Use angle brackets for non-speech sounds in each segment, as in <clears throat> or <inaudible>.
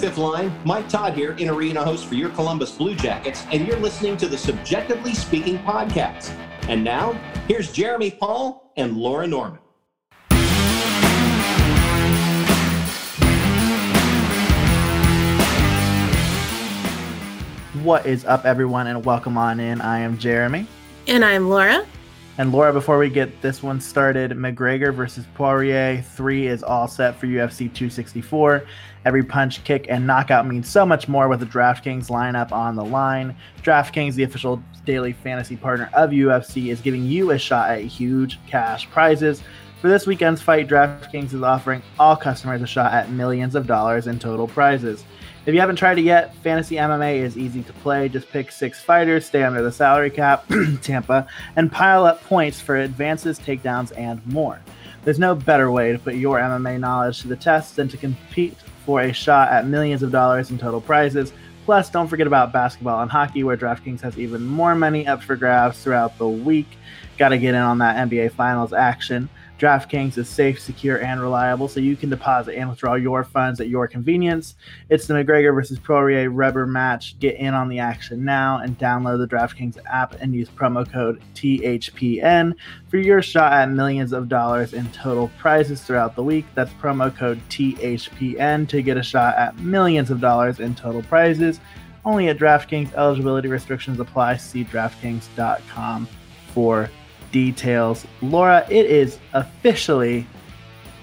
fifth line, Mike Todd here, in arena host for your Columbus Blue Jackets, and you're listening to the Subjectively Speaking podcast. And now, here's Jeremy Paul and Laura Norman. What is up, everyone, and welcome on in. I am Jeremy. And I'm Laura. And Laura, before we get this one started, McGregor versus Poirier 3 is all set for UFC 264. Every punch, kick, and knockout means so much more with the DraftKings lineup on the line. DraftKings, the official daily fantasy partner of UFC, is giving you a shot at huge cash prizes. For this weekend's fight, DraftKings is offering all customers a shot at millions of dollars in total prizes. If you haven't tried it yet, Fantasy MMA is easy to play. Just pick six fighters, stay under the salary cap, <clears throat> Tampa, and pile up points for advances, takedowns, and more. There's no better way to put your MMA knowledge to the test than to compete for a shot at millions of dollars in total prizes. Plus, don't forget about basketball and hockey, where DraftKings has even more money up for grabs throughout the week. Got to get in on that NBA Finals action. DraftKings is safe, secure, and reliable, so you can deposit and withdraw your funds at your convenience. It's the McGregor versus Poirier rubber match. Get in on the action now and download the DraftKings app and use promo code THPN for your shot at millions of dollars in total prizes throughout the week. That's promo code THPN to get a shot at millions of dollars in total prizes. Only at DraftKings. Eligibility restrictions apply. See DraftKings.com for details. Laura, it is officially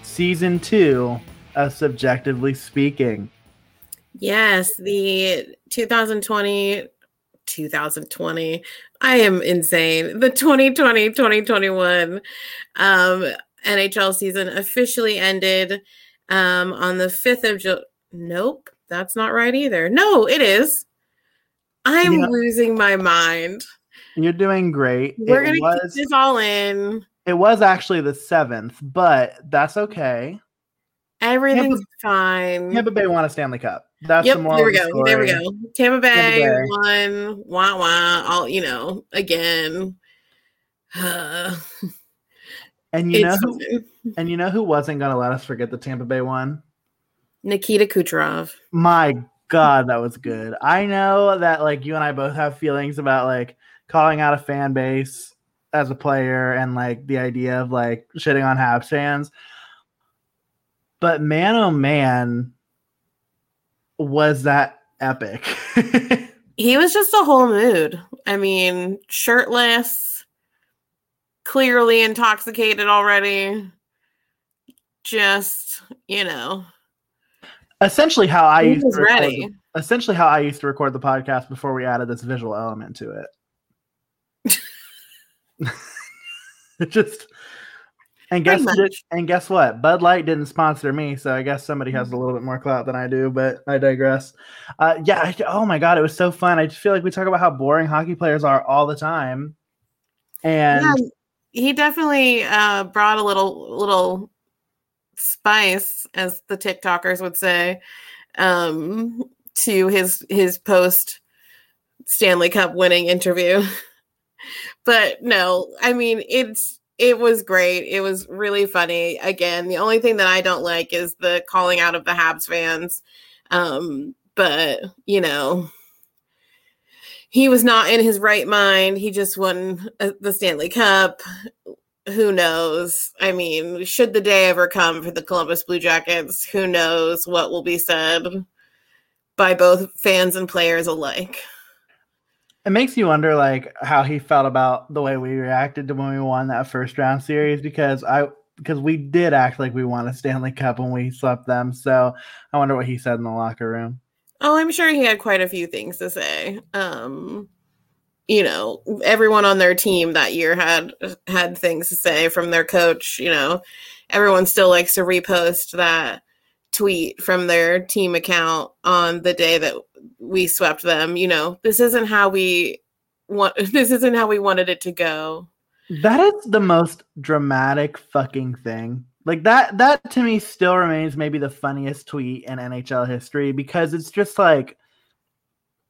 season two of Subjectively Speaking. Yes, the 2020, 2020. I am insane. The 2020 2021 um, NHL season officially ended um, on the 5th of July. Nope, that's not right either. No, it is. I'm yeah. losing my mind. You're doing great. We're it gonna was, keep this all in. It was actually the seventh, but that's okay. Everything's Tampa, fine. Tampa Bay won a Stanley Cup. That's yep, the there we go. There we go. Tampa Bay, Tampa Bay. won. Wah wah. All you know. Again. Uh, <sighs> and you know, who, and you know who wasn't going to let us forget the Tampa Bay one? Nikita Kucherov. My God, that was good. I know that like you and I both have feelings about like calling out a fan base as a player and like the idea of like shitting on Habs fans. But man, oh man, was that epic. <laughs> he was just a whole mood. I mean, shirtless, clearly intoxicated already. Just, you know. Essentially how I used to record, ready. essentially how I used to record the podcast before we added this visual element to it. <laughs> just and guess and guess what? Bud Light didn't sponsor me, so I guess somebody has a little bit more clout than I do. But I digress. Uh, yeah. I, oh my god, it was so fun. I just feel like we talk about how boring hockey players are all the time, and yeah, he definitely uh, brought a little little spice, as the TikTokers would say, um, to his his post Stanley Cup winning interview. <laughs> but no, I mean it's it was great. It was really funny. Again, the only thing that I don't like is the calling out of the Habs fans. Um, but you know, he was not in his right mind. He just won uh, the Stanley Cup. Who knows? I mean, should the day ever come for the Columbus Blue Jackets, who knows what will be said by both fans and players alike it makes you wonder like how he felt about the way we reacted to when we won that first round series because I because we did act like we won a Stanley Cup when we swept them. So I wonder what he said in the locker room. Oh, I'm sure he had quite a few things to say. Um, you know, everyone on their team that year had had things to say from their coach. You know, everyone still likes to repost that tweet from their team account on the day that we swept them. You know, this isn't how we want. <laughs> This isn't how we wanted it to go. That is the most dramatic fucking thing. Like that. That to me still remains maybe the funniest tweet in NHL history because it's just like,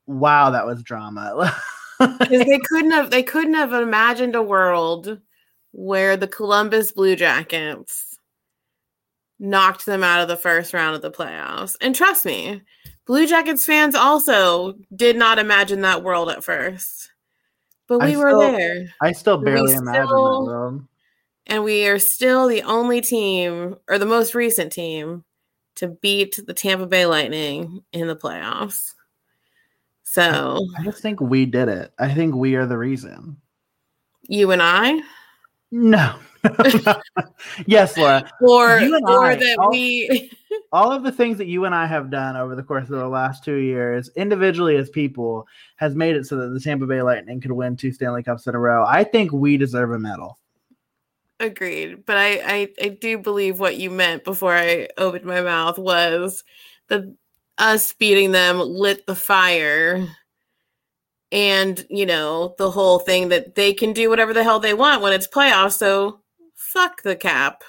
wow, that was drama. <laughs> they couldn't have. They couldn't have imagined a world where the Columbus Blue Jackets knocked them out of the first round of the playoffs. And trust me, Blue Jackets fans also did not imagine that world at first, but we I were still- there. I still We barely imagine still- that world. and we are still the only team or the most recent team to beat the Tampa Bay Lightning in the playoffs. So I just think we did it. I think we are the reason. you and I, No. <laughs> yes, Laura. or or I, that I'll- we, <laughs> All of the things that you and I have done over the course of the last two years, individually as people, has made it so that the Tampa Bay Lightning could win two Stanley Cups in a row. I think we deserve a medal. agreed. But I, I I do believe what you meant before I opened my mouth was that us beating them lit the fire. And you know the whole thing that they can do whatever the hell they want when it's playoffs. So fuck the cap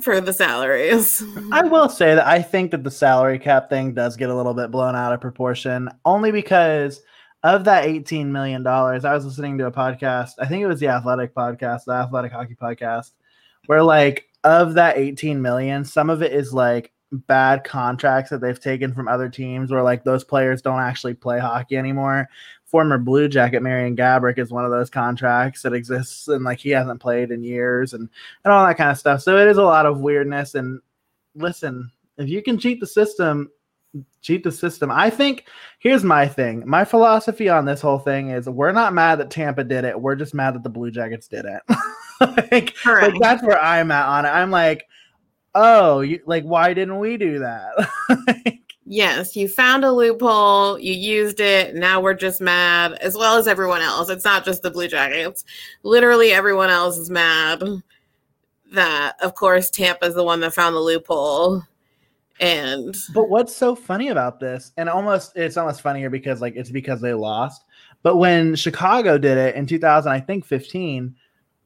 for the salaries. I will say that I think that the salary cap thing does get a little bit blown out of proportion, only because of that $18 million. I was listening to a podcast, I think it was the Athletic podcast, the Athletic Hockey podcast, where like of that 18 million, some of it is like bad contracts that they've taken from other teams where like those players don't actually play hockey anymore. Former Blue Jacket Marian Gaborik is one of those contracts that exists and like he hasn't played in years and and all that kind of stuff. So it is a lot of weirdness. And listen, if you can cheat the system, cheat the system. I think here's my thing. My philosophy on this whole thing is we're not mad that Tampa did it. We're just mad that the Blue Jackets did it. <laughs> like, like that's where I'm at on it. I'm like, oh, you, like why didn't we do that? <laughs> Yes, you found a loophole, you used it, now we're just mad, as well as everyone else. It's not just the Blue Jackets. Literally everyone else is mad that of course Tampa's the one that found the loophole. And But what's so funny about this, and almost it's almost funnier because like it's because they lost. But when Chicago did it in 2000, I think 15,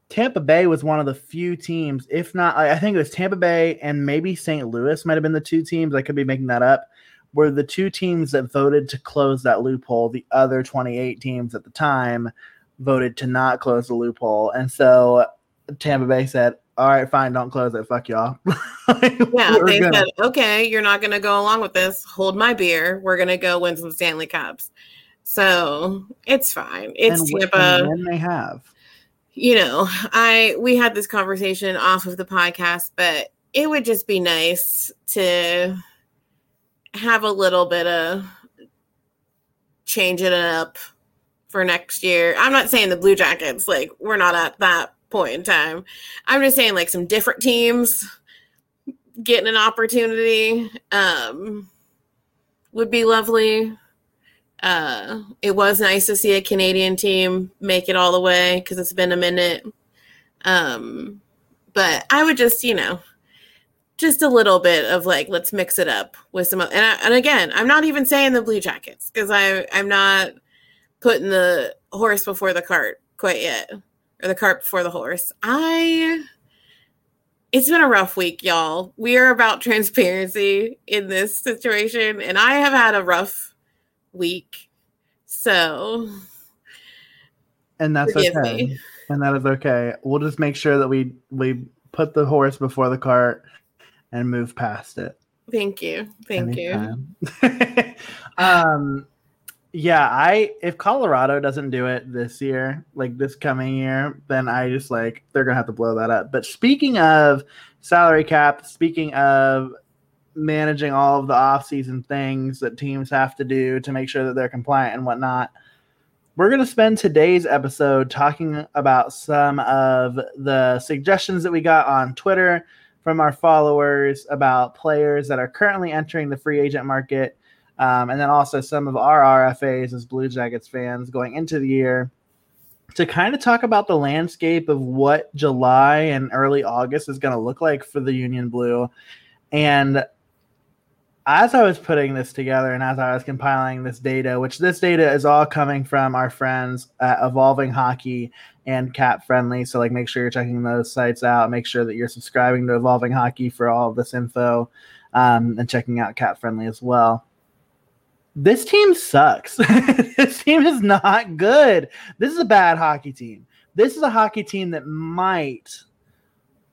Tampa Bay was one of the few teams, if not, I think it was Tampa Bay and maybe St. Louis might have been the two teams. I could be making that up. Were the two teams that voted to close that loophole. The other 28 teams at the time voted to not close the loophole, and so Tampa Bay said, "All right, fine, don't close it. Fuck y'all." <laughs> yeah, they gonna- said, okay, you're not going to go along with this. Hold my beer. We're going to go win some Stanley Cups. So it's fine. It's and Tampa. and they have. You know, I we had this conversation off of the podcast, but it would just be nice to have a little bit of changing it up for next year. I'm not saying the Blue Jackets, like we're not at that point in time. I'm just saying like some different teams getting an opportunity um would be lovely. Uh, it was nice to see a Canadian team make it all the way because it's been a minute. Um, but I would just, you know, just a little bit of like, let's mix it up with some. And I, and again, I'm not even saying the Blue Jackets because I I'm not putting the horse before the cart quite yet, or the cart before the horse. I. It's been a rough week, y'all. We are about <laughs> transparency in this situation, and I have had a rough week. So and that's Forgive okay. me. And that is okay. We'll just make sure that we we put the horse before the cart and move past it. thank you. Thank you. <laughs> Um yeah, I if Colorado doesn't do it this year, like this coming year, then I just like they're gonna have to blow that up. But speaking of salary cap, speaking of managing all of the off-season things that teams have to do to make sure that they're compliant and whatnot, we're going to spend today's episode talking about some of the suggestions that we got on Twitter from our followers about players that are currently entering the free agent market. Um, and then also some of our RFAs as Blue Jackets fans going into the year to kind of talk about the landscape of what July and early August is going to look like for the Union Blue. And as I was putting this together and as I was compiling this data, which this data is all coming from our friends at Evolving Hockey and Cap Friendly. So, like, make sure you're checking those sites out. Make sure that you're subscribing to Evolving Hockey for all this info um, and checking out Cap Friendly as well. This team sucks. <laughs> this team is not good. This is a bad hockey team. This is a hockey team that might,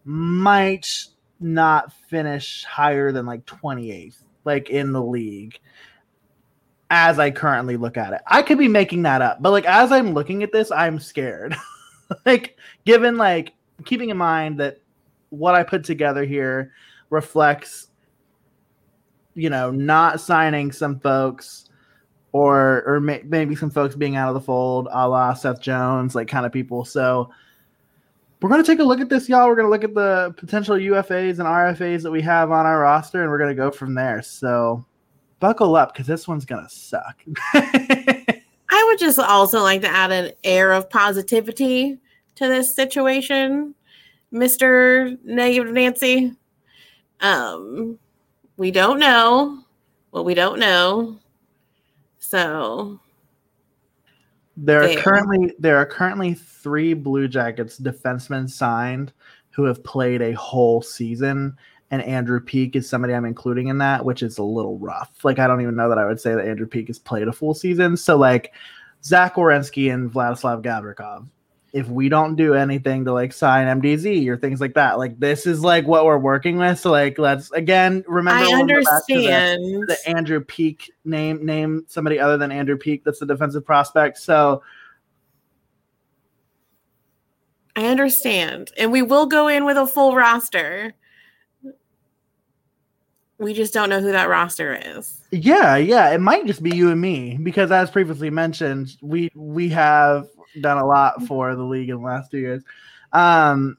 might not finish higher than like 28th like in the league as I currently look at it. I could be making that up, but like as I'm looking at this, I'm scared. <laughs> like given like keeping in mind that what I put together here reflects you know, not signing some folks or or may, maybe some folks being out of the fold, a la Seth Jones, like kind of people. So we're going to take a look at this, y'all. We're going to look at the potential UFAs and RFAs that we have on our roster, and we're going to go from there. So buckle up because this one's going to suck. <laughs> I would just also like to add an air of positivity to this situation, Mr. Negative Nancy. Um, we don't know what we don't know. So there are currently there are currently three Blue Jackets defensemen signed who have played a whole season, and Andrew Peeke is somebody I'm including in that, which is a little rough. Like I don't even know that I would say that Andrew Peeke has played a full season. So like Zach Werenski and Vladislav Gavrikov if we don't do anything to like sign MDZ or things like that, like this is like what we're working with. So like let's again remember. I understand the, the, Andrew Peeke name name somebody other than Andrew Peeke that's the defensive prospect. So I understand, and we will go in with a full roster. We just don't know who that roster is. Yeah, yeah, it might just be you and me because, as previously mentioned, we we have done a lot for the league in the last two years. Um,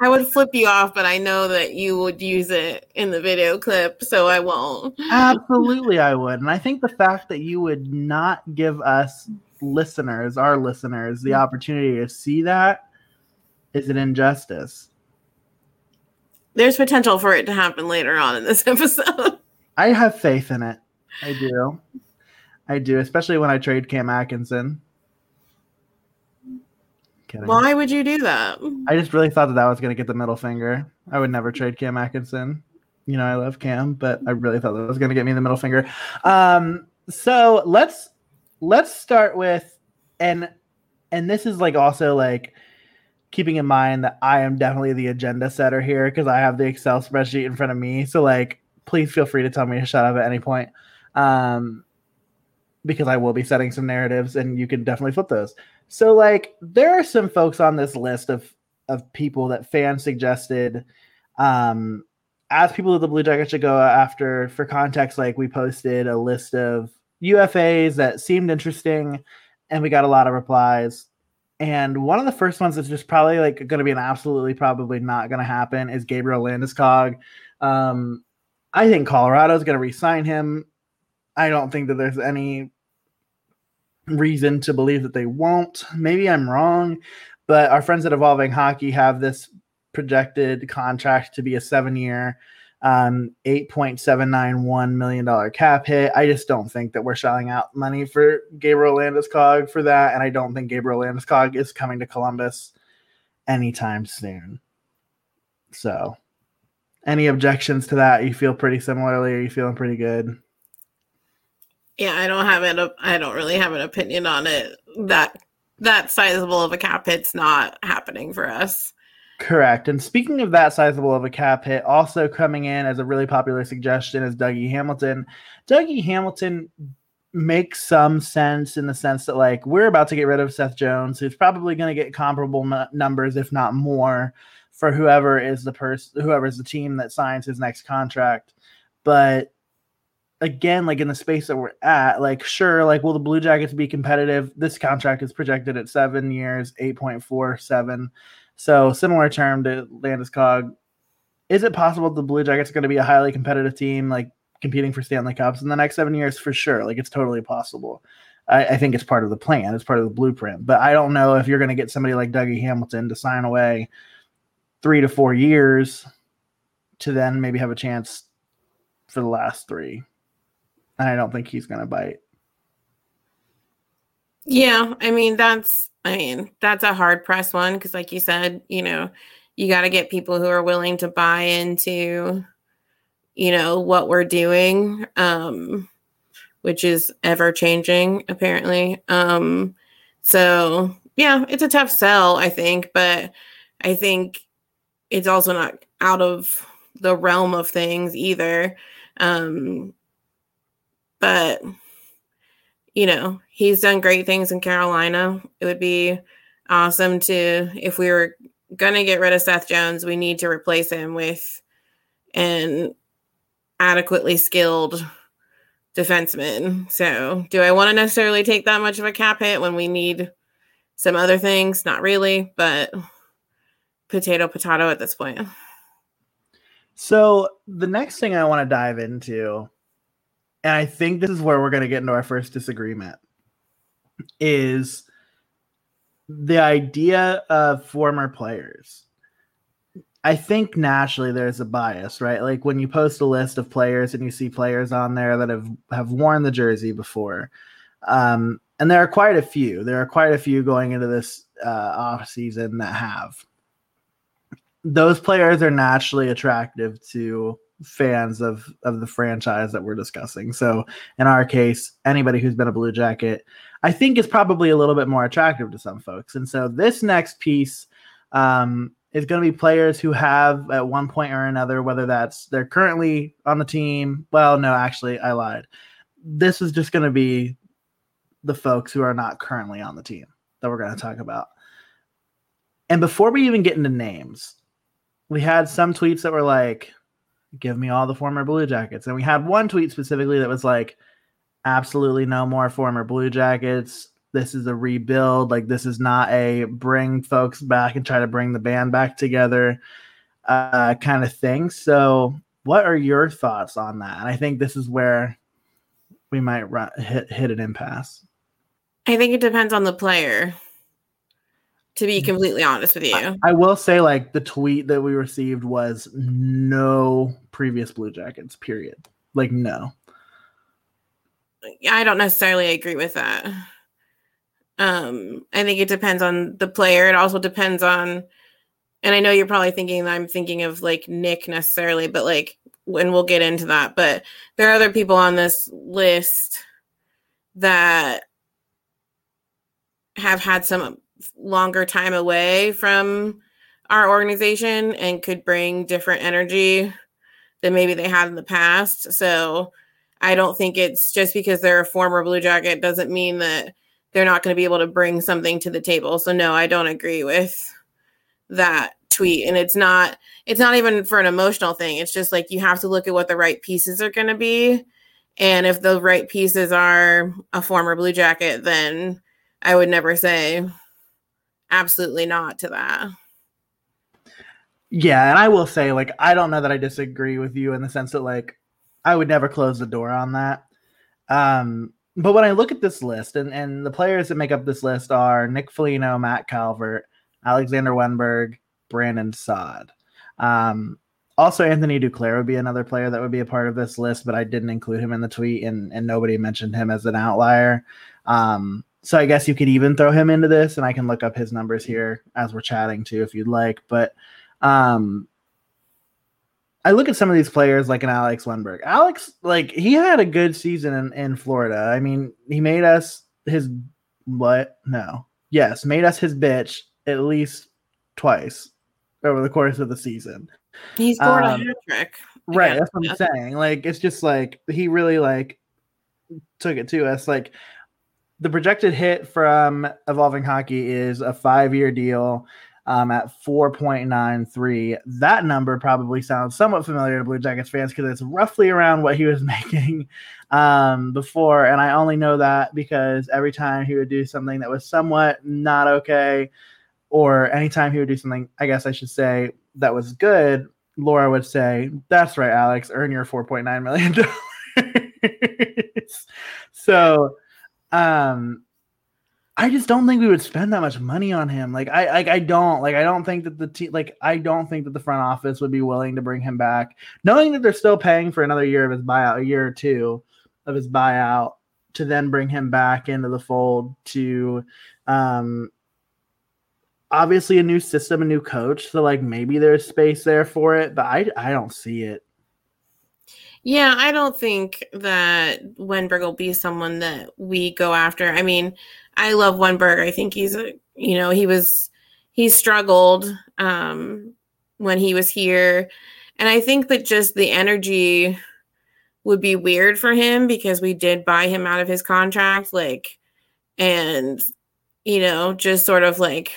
I would flip you off, but I know that you would use it in the video clip, so I won't. Absolutely, I would. And I think the fact that you would not give us listeners, our listeners, the opportunity to see that is an injustice. There's potential for it to happen later on in this <laughs> episode. I have faith in it. I do. I do, especially when I trade Cam Atkinson. Kidding. Why would you do that? I just really thought that that was going to get the middle finger. I would never trade Cam Atkinson. You know, I love Cam, but I really thought that was going to get me the middle finger. Um, so let's let's start with and and this is like also like keeping in mind that I am definitely the agenda setter here because I have the Excel spreadsheet in front of me. So like, please feel free to tell me to shut up at any point. Um, because I will be setting some narratives and you can definitely flip those. So like there are some folks on this list of of people that fans suggested um as people of the Blue Jackets should go after for context like we posted a list of UFAs that seemed interesting and we got a lot of replies. And one of the first ones that's just probably like going to be an absolutely probably not going to happen is Gabriel Landeskog. Um, I think Colorado is going to re-sign him. I don't think that there's any reason to believe that they won't. Maybe I'm wrong, but our friends at Evolving Hockey have this projected contract to be a seven year, um, $8.791 million cap hit. I just don't think that we're shelling out money for Gabriel Landeskog for that. And I don't think Gabriel Landeskog is coming to Columbus anytime soon. So, any objections to that? You feel pretty similarly? Are you feeling pretty good? Yeah, I don't have an I don't really have an opinion on it. That that sizable of a cap hit's not happening for us. Correct. And speaking of that sizable of a cap hit, also coming in as a really popular suggestion is Dougie Hamilton. Dougie Hamilton makes some sense in the sense that like we're about to get rid of Seth Jones, who's probably going to get comparable m- numbers, if not more, for whoever is the person, whoever is the team that signs his next contract. But again, like in the space that we're at, like sure, like will the Blue Jackets be competitive? This contract is projected at seven years, eight point four seven. So similar term to Landeskog. Is it possible the Blue Jackets are going to be a highly competitive team, like competing for Stanley Cups in the next seven years? For sure, like it's totally possible. I, I think it's part of the plan. It's part of the blueprint. But I don't know if you're going to get somebody like Dougie Hamilton to sign away three to four years to then maybe have a chance for the last three and I don't think he's going to bite. Yeah, I mean that's I mean that's a hard press one because, like you said, you know, you got to get people who are willing to buy into, you know, what we're doing, um, which is ever changing apparently. Um, so yeah, it's a tough sell, I think, but I think it's also not out of the realm of things either. Um, but you know, he's done great things in Carolina. It would be awesome to if we were gonna get rid of Seth Jones, we need to replace him with an adequately skilled defenseman. So, do I want to necessarily take that much of a cap hit when we need some other things? Not really, but potato potato at this point. So, the next thing I want to dive into, and I think this is where we're going to get into our first disagreement, is the idea of former players. I think naturally there's a bias, right? Like when you post a list of players and you see players on there that have have worn the jersey before, um, and there are quite a few. There are quite a few going into this uh, off season that have. Those players are naturally attractive to fans of of the franchise that we're discussing. So in our case, anybody who's been a Blue Jacket, I think is probably a little bit more attractive to some folks. And so this next piece um, is going to be players who have at one point or another, whether that's they're currently on the team. Well, no, actually, I lied. This is just going to be the folks who are not currently on the team that we're going to talk about. And before we even get into names, we had some tweets that were like, give me all the former Blue Jackets. And we had one tweet specifically that was like, absolutely no more former Blue Jackets this is a rebuild. Like this is not a bring folks back and try to bring the band back together uh, kind of thing. So, what are your thoughts on that? And I think this is where we might run, hit hit an impasse. I think it depends on the player. To be completely honest with you, I, I will say like the tweet that we received was no previous Blue Jackets. Period. Like no. Yeah, I don't necessarily agree with that. Um, I think it depends on the player. It also depends on, and I know you're probably thinking that I'm thinking of like Nick necessarily, but like when we'll get into that. But there are other people on this list that have had some longer time away from our organization and could bring different energy than maybe they had in the past. So I don't think it's just because they're a former Blue Jacket doesn't mean that they're not going to be able to bring something to the table. So no, I don't agree with that tweet and it's not it's not even for an emotional thing. It's just like you have to look at what the right pieces are going to be and if the right pieces are a former blue jacket then I would never say absolutely not to that. Yeah, and I will say like I don't know that I disagree with you in the sense that like I would never close the door on that. Um but when I look at this list, and, and the players that make up this list are Nick Foligno, Matt Calvert, Alexander Wennberg, Brandon Saad. Um, also, Anthony Duclair would be another player that would be a part of this list, but I didn't include him in the tweet, and, and nobody mentioned him as an outlier. Um, so I guess you could even throw him into this, and I can look up his numbers here as we're chatting too, if you'd like. But um, I look at some of these players like an Alex Wennberg. Alex, like he had a good season in, in Florida. I mean, he made us his what? No. Yes, made us his bitch at least twice over the course of the season. He scored um, a hat trick. Right, that's what I'm saying. Like it's just like he really like took it to us. Like the projected hit from Evolving Hockey is a five year deal um, at 4.93. That number probably sounds somewhat familiar to Blue Jackets fans because it's roughly around what he was <laughs> making um, before. And I only know that because every time he would do something that was somewhat not okay, or anytime he would do something, I guess I should say, that was good, Laura would say, That's right, Alex, earn your $4.9 million. <laughs> so, um, I just don't think we would spend that much money on him. Like I like I don't like I don't think that the team like I don't think that the front office would be willing to bring him back, knowing that they're still paying for another year of his buyout, a year or two of his buyout, to then bring him back into the fold to um obviously a new system, a new coach. So like maybe there's space there for it, but I I don't see it. Yeah, I don't think that Wennberg will be someone that we go after. I mean, I love Wennberg. I think he's a, you know, he was, he struggled um, when he was here. And I think that just the energy would be weird for him because we did buy him out of his contract. Like, and, you know, just sort of like,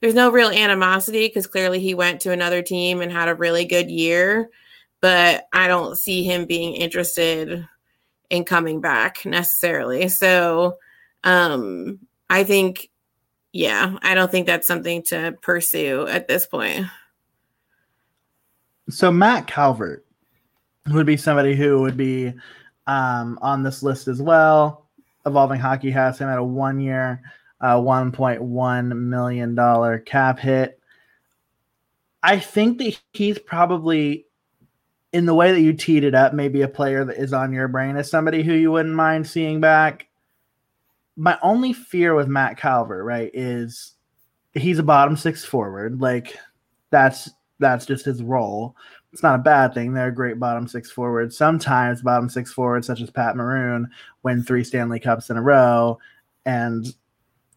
there's no real animosity because clearly he went to another team and had a really good year. But I don't see him being interested in coming back necessarily. So, um, I think, yeah, I don't think that's something to pursue at this point. So Matt Calvert would be somebody who would be um, on this list as well. Evolving Hockey has him at a one year, uh, $1.1 million cap hit. I think that he's probably, in the way that you teed it up, maybe a player that is on your brain as somebody who you wouldn't mind seeing back. My only fear with Matt Calvert, right, is he's a bottom six forward. Like, that's that's just his role. It's not a bad thing. They're a great bottom six forwards. Sometimes bottom six forwards, such as Pat Maroon, win three Stanley Cups in a row and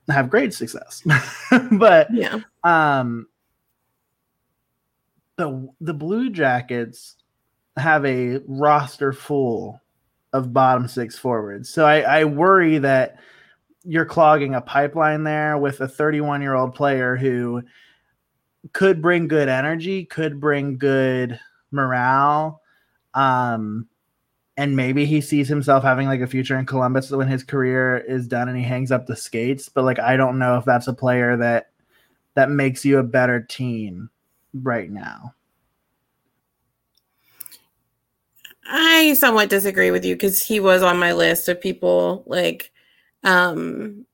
have great success. <laughs> but Yeah. um the the Blue Jackets have a roster full of bottom six forwards. So I, I worry that you're clogging a pipeline there with a 31 year old player who could bring good energy, could bring good morale. Um, and maybe he sees himself having like a future in Columbus when his career is done and he hangs up the skates. But like, I don't know if that's a player that that makes you a better team right now. I somewhat disagree with you because he was on my list of people like um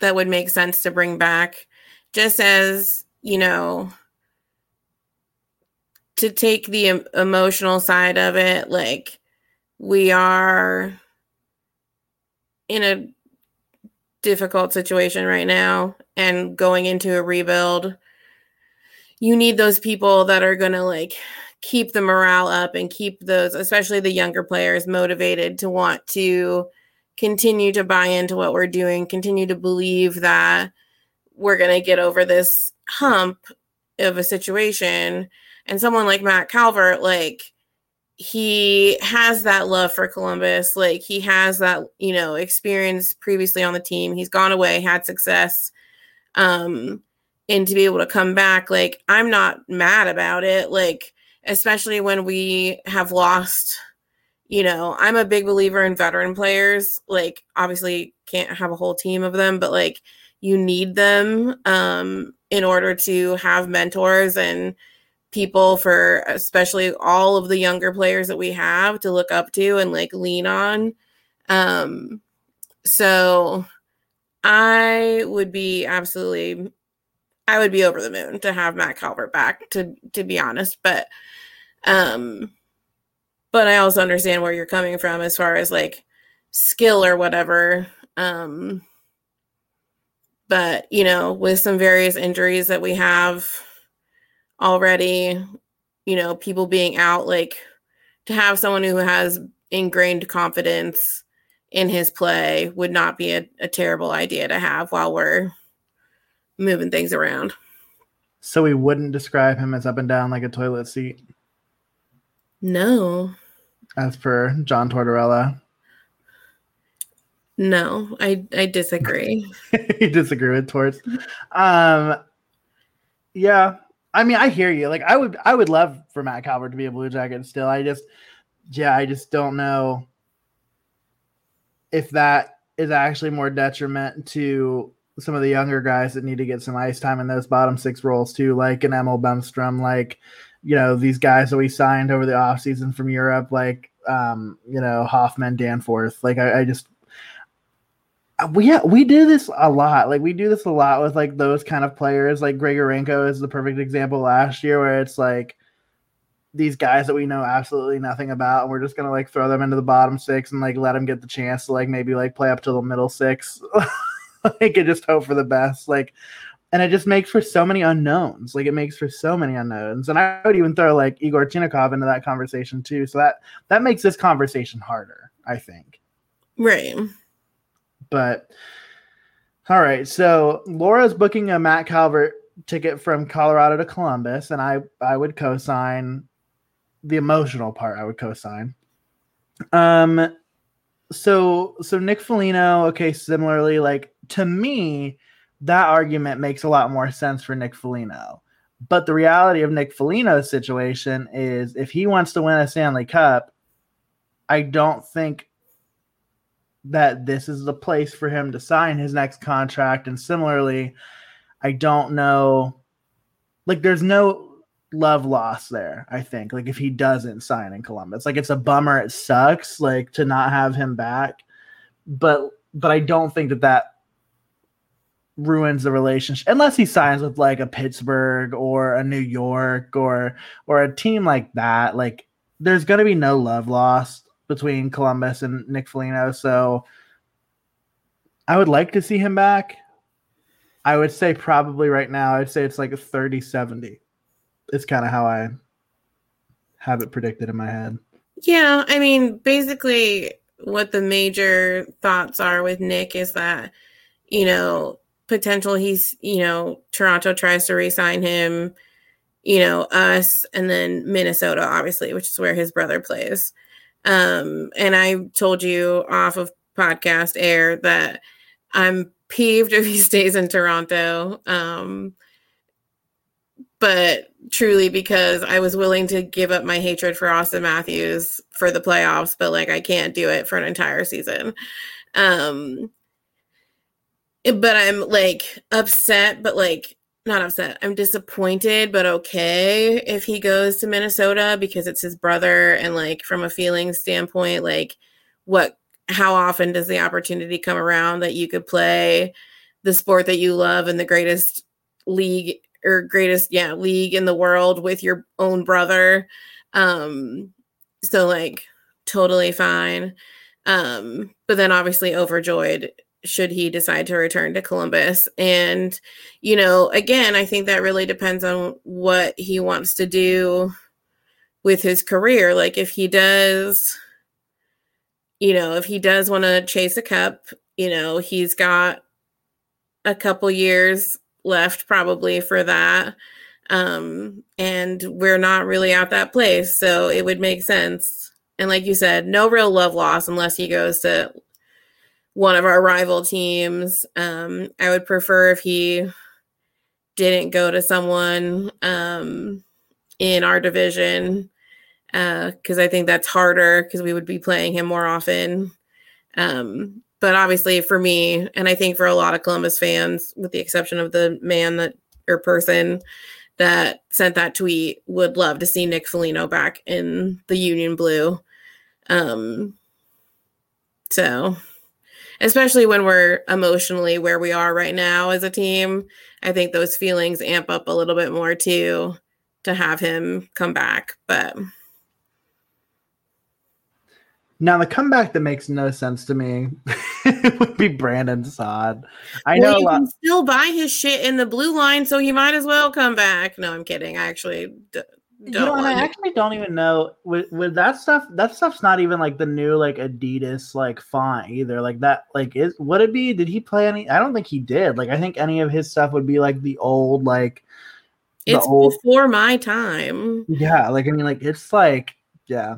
that would make sense to bring back just as you know to take the em- emotional side of it like we are in a difficult situation right now and going into a rebuild you need those people that are going to like keep the morale up and keep those especially the younger players motivated to want to continue to buy into what we're doing continue to believe that we're going to get over this hump of a situation. And someone like Matt Calvert like he has that love for Columbus. Like he has that you know experience previously on the team. He's gone away had success um and to be able to come back like I'm not mad about it. Like especially when we have lost you know i'm a big believer in veteran players like obviously can't have a whole team of them but like you need them um in order to have mentors and people for especially all of the younger players that we have to look up to and like lean on. Um so i would be absolutely i would be over the moon to have matt calvert back to to be honest but um, but I also understand where you're coming from as far as like skill or whatever. Um, but you know, with some various injuries that we have already, you know, people being out, like to have someone who has ingrained confidence in his play would not be a, a terrible idea to have while we're moving things around. So we wouldn't describe him as up and down like a toilet seat, No, as per John Tortorella. no, I I disagree. <laughs> you disagree with Torts. Um, yeah, I mean, I hear you. Like, I would, I would love for Matt Calvert to be a Blue Jacket still. I just, yeah, I just don't know if that is actually more detriment to some of the younger guys that need to get some ice time in those bottom six roles too, like an Emil Bemstrom, like you know these guys that we signed over the offseason from Europe, like um, you know Hoffman, Danforth. Like I, I just we we do this a lot. Like we do this a lot with like those kind of players. Like Grigorenko is the perfect example last year, where it's like these guys that we know absolutely nothing about, and we're just gonna like throw them into the bottom six and like let them get the chance to like maybe like play up to the middle six. <laughs> <laughs> like and just hope for the best. Like and it just makes for so many unknowns. Like it makes for so many unknowns. And I would even throw like Yegor Chinakhov into that conversation too. So that that makes this conversation harder, I think. Right. But all right, so Laura's booking a Matt Calvert ticket from Colorado to Columbus, and I I would co-sign the emotional part. I would co-sign. Um, so so Nick Foligno. Okay, similarly, like to me, that argument makes a lot more sense for Nick Foligno. But the reality of Nick Foligno's situation is, if he wants to win a Stanley Cup, I don't think that this is the place for him to sign his next contract. And similarly, I don't know. Like, there's no love loss there, I think. Like, if he doesn't sign in Columbus, like, it's a bummer. It sucks, like, to not have him back. But, but I don't think that that ruins the relationship unless he signs with like a Pittsburgh or a New York or or a team like that like there's to be no love lost between Columbus and Nick Foligno so I would like to see him back I would say probably right now, I'd say it's like a 30 70. It's kind of how I have it predicted in my head. Yeah. I mean, basically, what the major thoughts are with Nick is that, you know, potential he's, you know, Toronto tries to re sign him, you know, us, and then Minnesota, obviously, which is where his brother plays. Um, and I told you off of podcast air that I'm peeved <laughs> if he stays in Toronto. Um, but truly because I was willing to give up my hatred for Auston Matthews for the playoffs, but like I can't do it for an entire season. Um, but I'm like upset, but like not upset. I'm disappointed, but okay if he goes to Minnesota because it's his brother and like from a feeling standpoint, like what how often does the opportunity come around that you could play the sport that you love in the greatest league or greatest yeah league in the world with your own brother um so like totally fine um but then obviously overjoyed should he decide to return to Columbus and you know again I think that really depends on what he wants to do with his career like if he does you know, if he does want to chase a cup, you know, he's got a couple years left probably for that. Um, and we're not really at that place. So it would make sense. And like you said, no real love loss unless he goes to one of our rival teams. Um, I would prefer if he didn't go to someone um, in our division because uh, I think that's harder because we would be playing him more often. Um, but obviously, for me, and I think for a lot of Columbus fans, with the exception of the man that or person that sent that tweet, would love to see Nick Foligno back in the Union Blue. Um, so, especially when we're emotionally where we are right now as a team, I think those feelings amp up a little bit more too to have him come back. But now the comeback that makes no sense to me <laughs> would be Brandon Saad. I well, know you can still buy his shit in the blue line, so he might as well come back. No, I'm kidding. I actually d- you know, and I actually don't even know with with that stuff. That stuff's not even like the new like Adidas like font either. Like that, like is would it be? Did he play any? I don't think he did. Like I think any of his stuff would be like the old like. It's old, before my time. Yeah, like I mean, like it's like yeah,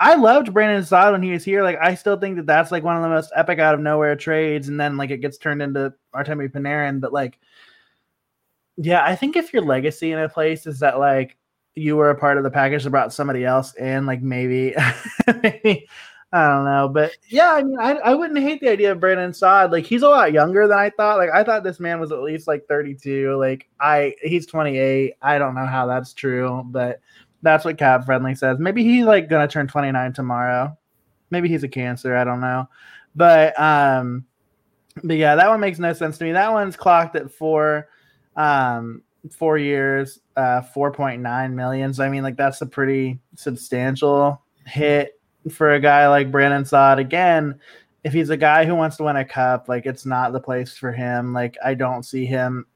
I loved Brandon Saad when he was here. Like, I still think that that's like one of the most epic out of nowhere trades, and then like it gets turned into Artemi Panarin. But like, yeah, I think if your legacy in a place is that like you were a part of the package that brought somebody else in, like maybe, <laughs> maybe I don't know, but yeah, I mean, I, I wouldn't hate the idea of Brandon Saad. Like, he's a lot younger than I thought. Like, I thought this man was at least like 32. Like, I he's 28. I don't know how that's true, but that's what Cap Friendly says. Maybe he's like gonna turn 29 tomorrow. Maybe he's a cancer. I don't know. But um, but yeah, that one makes no sense to me. That one's clocked at four, um, four years, uh, 4.9 million. So I mean, like that's a pretty substantial hit for a guy like Brandon Saad. Again, if he's a guy who wants to win a cup, like it's not the place for him. Like I don't see him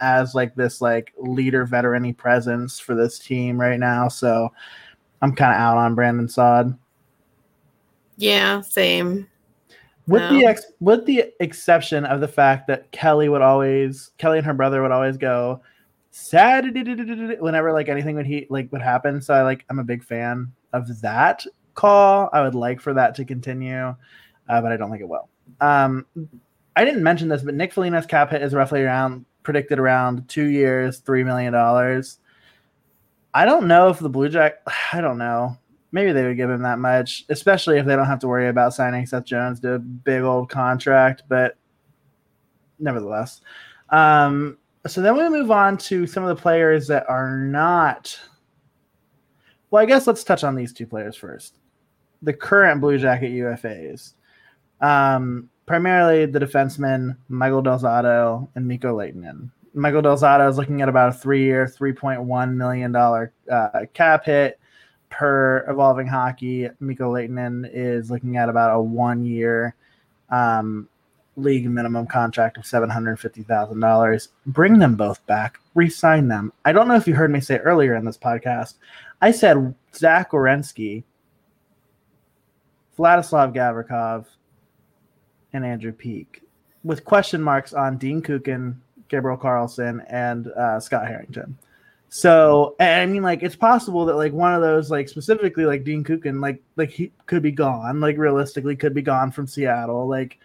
as like this like leader veteran presence for this team right now. So I'm kind of out on Brandon Saad. Yeah, same. With no. the ex- with the exception of the fact that Kelly would always Kelly and her brother would always go, sad whenever like anything would he like would happen. So I like I'm a big fan of that call. I would like for that to continue, uh, but I don't think it will. Um, I didn't mention this, but Nick Foligno's cap hit is roughly around predicted around two years, three million dollars. I don't know if the Blue Jack. <sighs> I don't know. Maybe they would give him that much, especially if they don't have to worry about signing Seth Jones to a big old contract. But nevertheless, um, so then we move on to some of the players that are not. Well, I guess let's touch on these two players first. The current Blue Jacket UFAs, um, primarily the defensemen Michael Del Zotto and Mikko Lehtonen. Michael Del Zotto is looking at about a three-year, three point one million dollar uh, cap hit per evolving hockey. Mikko Lehtonen is looking at about a one-year, um, league minimum contract of $750,000. Bring them both back, re-sign them. I don't know if you heard me say earlier in this podcast. I said Zach Werenski, Vladislav Gavrikov, and Andrew Peeke with question marks on Dean Kukan, Gabriel Carlsson, and uh, Scott Harrington. So I mean, like it's possible that like one of those, like specifically like Dean Kukan, like like he could be gone, like realistically could be gone from Seattle, like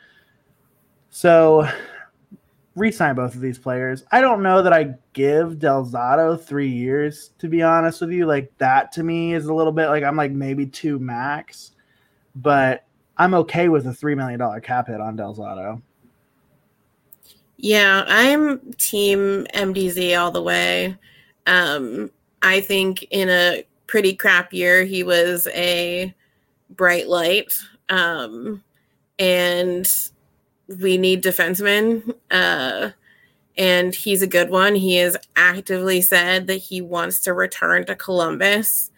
so re-sign both of these players. I don't know that I give Del Zotto three years to be honest with you. Like that to me is a little bit like I'm like maybe two max, but I'm okay with a three million dollar cap hit on Del Zotto. Yeah, I'm team MDZ all the way. Um, I think in a pretty crap year, he was a bright light. Um, and we need defensemen. Uh, and he's a good one. He has actively said that he wants to return to Columbus.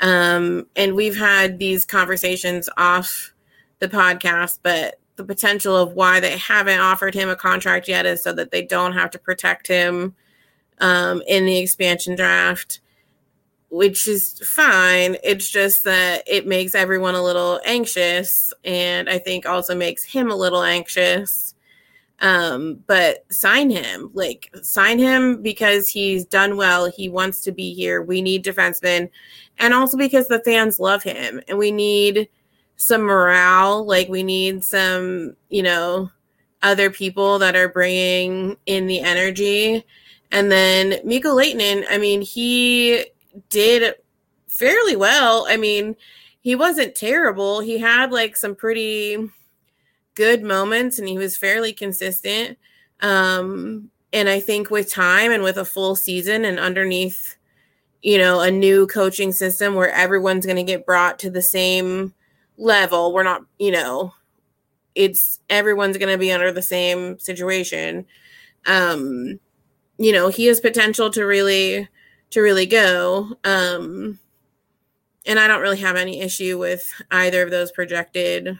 Um, and we've had these conversations off the podcast, but the potential of why they haven't offered him a contract yet is so that they don't have to protect him um, in the expansion draft which is fine. It's just that it makes everyone a little anxious, and I think also makes him a little anxious. Um, but sign him, like sign him because he's done well. He wants to be here. We need defensemen, and also because the fans love him, and we need some morale. Like we need some, you know, other people that are bringing in the energy. And then Mikko Lehtonen, I mean, he did fairly well. I mean, he wasn't terrible. He had like some pretty good moments and he was fairly consistent. Um, and I think with time and with a full season and underneath, you know, a new coaching system where everyone's going to get brought to the same level, we're not, you know, it's everyone's going to be under the same situation. Um, you know, he has potential to really to really go. Um, and I don't really have any issue with either of those projected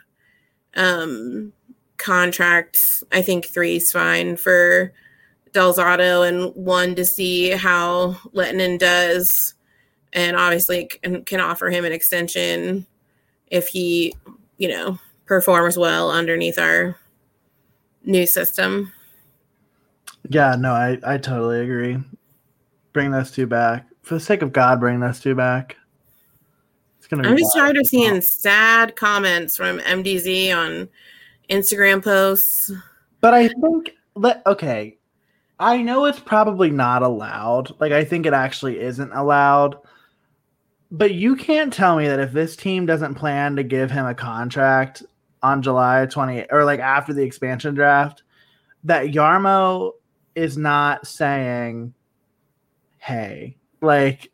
um, contracts. I think three is fine for Del Zotto and one to see how Lehtonen does. And obviously can, can offer him an extension if he, you know, performs well underneath our new system. Yeah, no, I, I totally agree. Bring those two back. For the sake of God, bring those two back. It's gonna. I'm just tired of seeing sad comments from MDZ on Instagram posts. But I think let okay. I know it's probably not allowed. Like I think it actually isn't allowed. But you can't tell me that if this team doesn't plan to give him a contract on July 20 or like after the expansion draft, that Jarmo is not saying, hey, like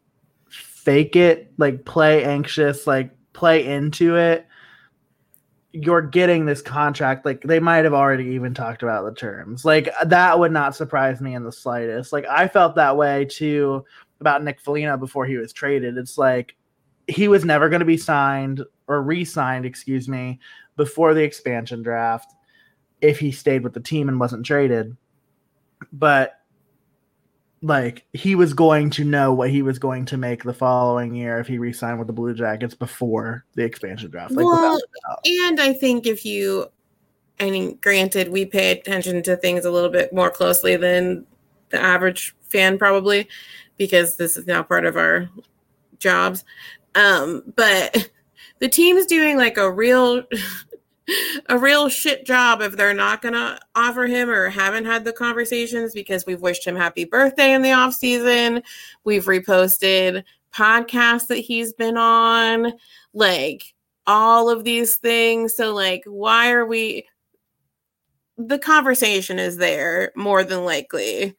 fake it, like play anxious, like play into it. You're getting this contract. Like they might have already even talked about the terms. Like that would not surprise me in the slightest. Like I felt that way too about Nick Foligno before he was traded. It's like he was never going to be signed or re-signed, excuse me, before the expansion draft if he stayed with the team and wasn't traded. But like he was going to know what he was going to make the following year if he re-signed with the Blue Jackets before the expansion draft. Like, well, and I think if you, I mean, granted, we pay attention to things a little bit more closely than the average fan probably because this is now part of our jobs. Um, but <laughs> the team's doing like a real <laughs> a real shit job if they're not going to offer him or haven't had the conversations because we've wished him happy birthday in the off season. We've reposted podcasts that he's been on, like all of these things. So like why are we the conversation is there more than likely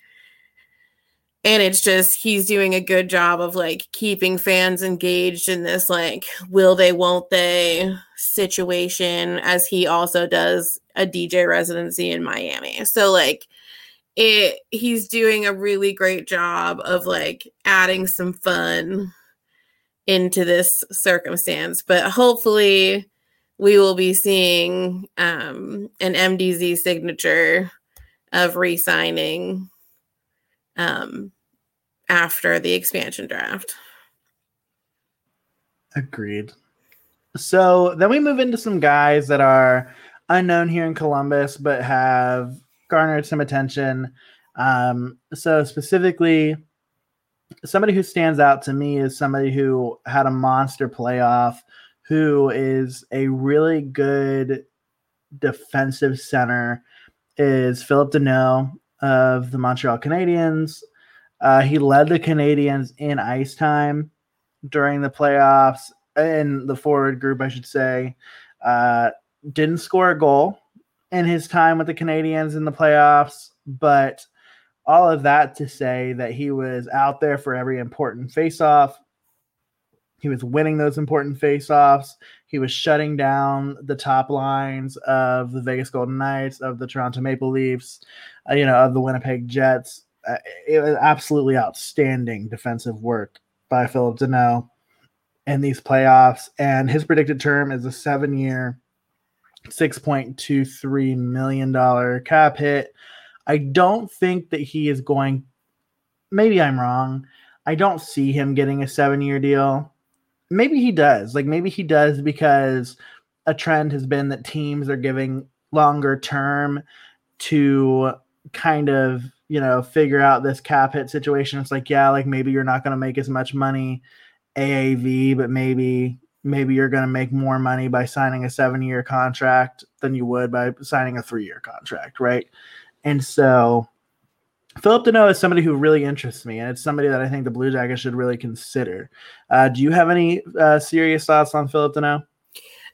and it's just he's doing a good job of like keeping fans engaged in this like will they won't they situation as he also does a DJ residency in Miami. So like it he's doing a really great job of like adding some fun into this circumstance, but hopefully we will be seeing um an MDZ signature of re-signing um after the expansion draft. Agreed. So then we move into some guys that are unknown here in Columbus, but have garnered some attention. Um, so specifically, somebody who stands out to me is somebody who had a monster playoff, who is a really good defensive center, is Phillip Danault of the Montreal Canadiens. Uh, he led the Canadiens in ice time during the playoffs, in the forward group, I should say. Uh, didn't score a goal in his time with the Canadiens in the playoffs, but all of that to say that he was out there for every important faceoff. He was winning those important faceoffs. He was shutting down the top lines of the Vegas Golden Knights, of the Toronto Maple Leafs, uh, you know, of the Winnipeg Jets Uh, it was absolutely outstanding defensive work by Phillip Danault in these playoffs. And his predicted term is a seven year, $6.23 million cap hit. I don't think that he is going, maybe I'm wrong. I don't see him getting a seven year deal. Maybe he does. Like, maybe he does because a trend has been that teams are giving longer term to kind of you know, figure out this cap hit situation. It's like, yeah, like maybe you're not going to make as much money AAV, but maybe maybe you're going to make more money by signing a 7-year contract than you would by signing a 3-year contract, right? And so Phillip Danault is somebody who really interests me, and it's somebody that I think the Blue Jackets should really consider. Uh, do you have any uh, serious thoughts on Phillip Danault?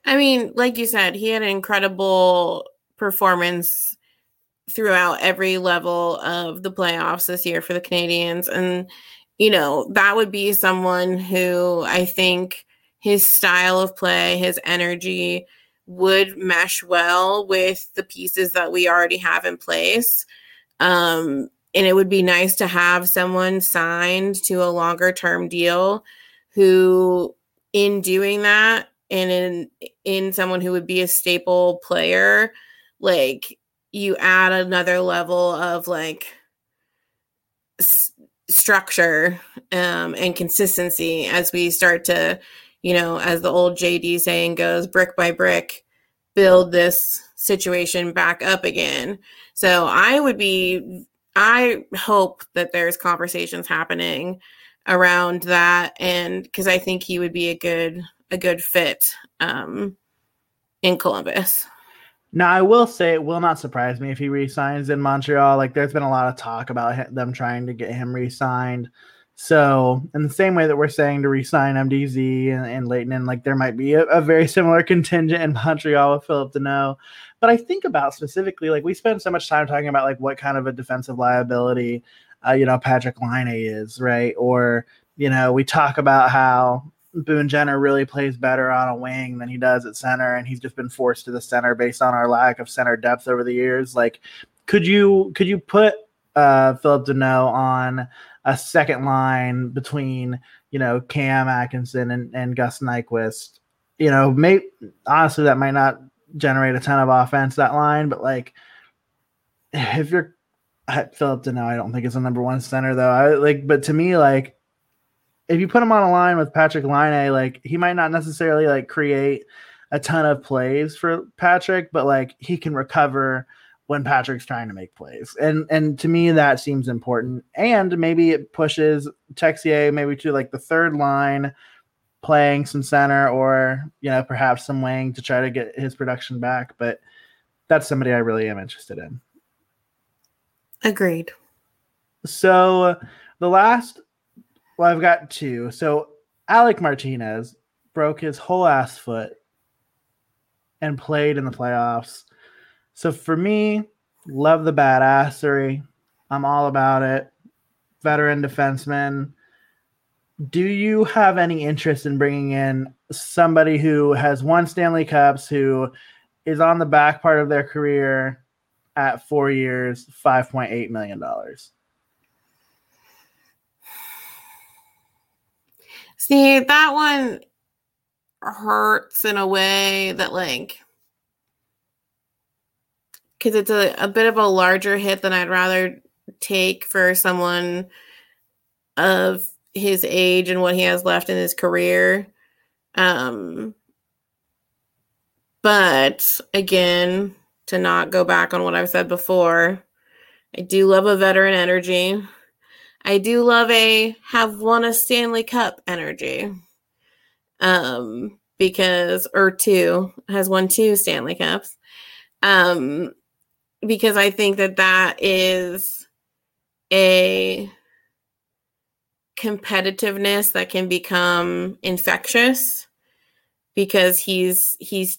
I mean, like you said, he had an incredible performance throughout every level of the playoffs this year for the Canadiens. And, you know, that would be someone who I think his style of play, his energy would mesh well with the pieces that we already have in place. Um, and it would be nice to have someone signed to a longer term deal who, in doing that, and in in someone who would be a staple player, like you add another level of like s- structure um, and consistency as we start to, you know, as the old JD saying goes, brick by brick, build this situation back up again. So I would be, I hope that there's conversations happening around that, and because I think he would be a good a good fit um, in Columbus. Now, I will say it will not surprise me if he resigns in Montreal. Like, there's been a lot of talk about them trying to get him re-signed. So, in the same way that we're saying to re-sign MDZ and, and Leighton, and like there might be a, a, very similar <laughs> contingent in Montreal with Phillip Danault. But I think about specifically, like we spend so much time talking about like what kind of a defensive liability, uh, you know, Patrick Laine is, right? Or you know, we talk about how Boone Jenner really plays better on a wing than he does at center, and he's just been forced to the center based on our lack of center depth over the years. Like, could you could you put uh, Phillip Danault on a second line between you know Cam Atkinson and, and Gus Nyquist? You know, may honestly that might not generate a ton of offense that line, but like if you're Phillip Danault, I don't think it's a number one center though. I like, but to me, like if you put him on a line with Patrick Laine, like he might not necessarily like create a ton of plays for Patrick, but like he can recover when Patrick's trying to make plays. And and to me that seems important. And maybe it pushes Texier maybe to like the third line playing some center or you know perhaps some wing to try to get his production back, but that's somebody I really am interested in. Agreed. So the last well I've got two. So Alec Martinez broke his whole ass foot and played in the playoffs. So for me, love the badassery. I'm all about it. Veteran defenseman. Do you have any interest in bringing in somebody who has won Stanley Cups, who is on the back part of their career at four years, $5.8 million? See, that one hurts in a way that like because it's a, a bit of a larger hit than I'd rather take for someone of his age and what he has left in his career. Um, but again, to not go back on what I've said before, I do love a veteran energy. I do love a have won a Stanley Cup energy. Um, because or two has won two Stanley Cups. Um, because I think that that is a competitiveness that can become infectious because he's he's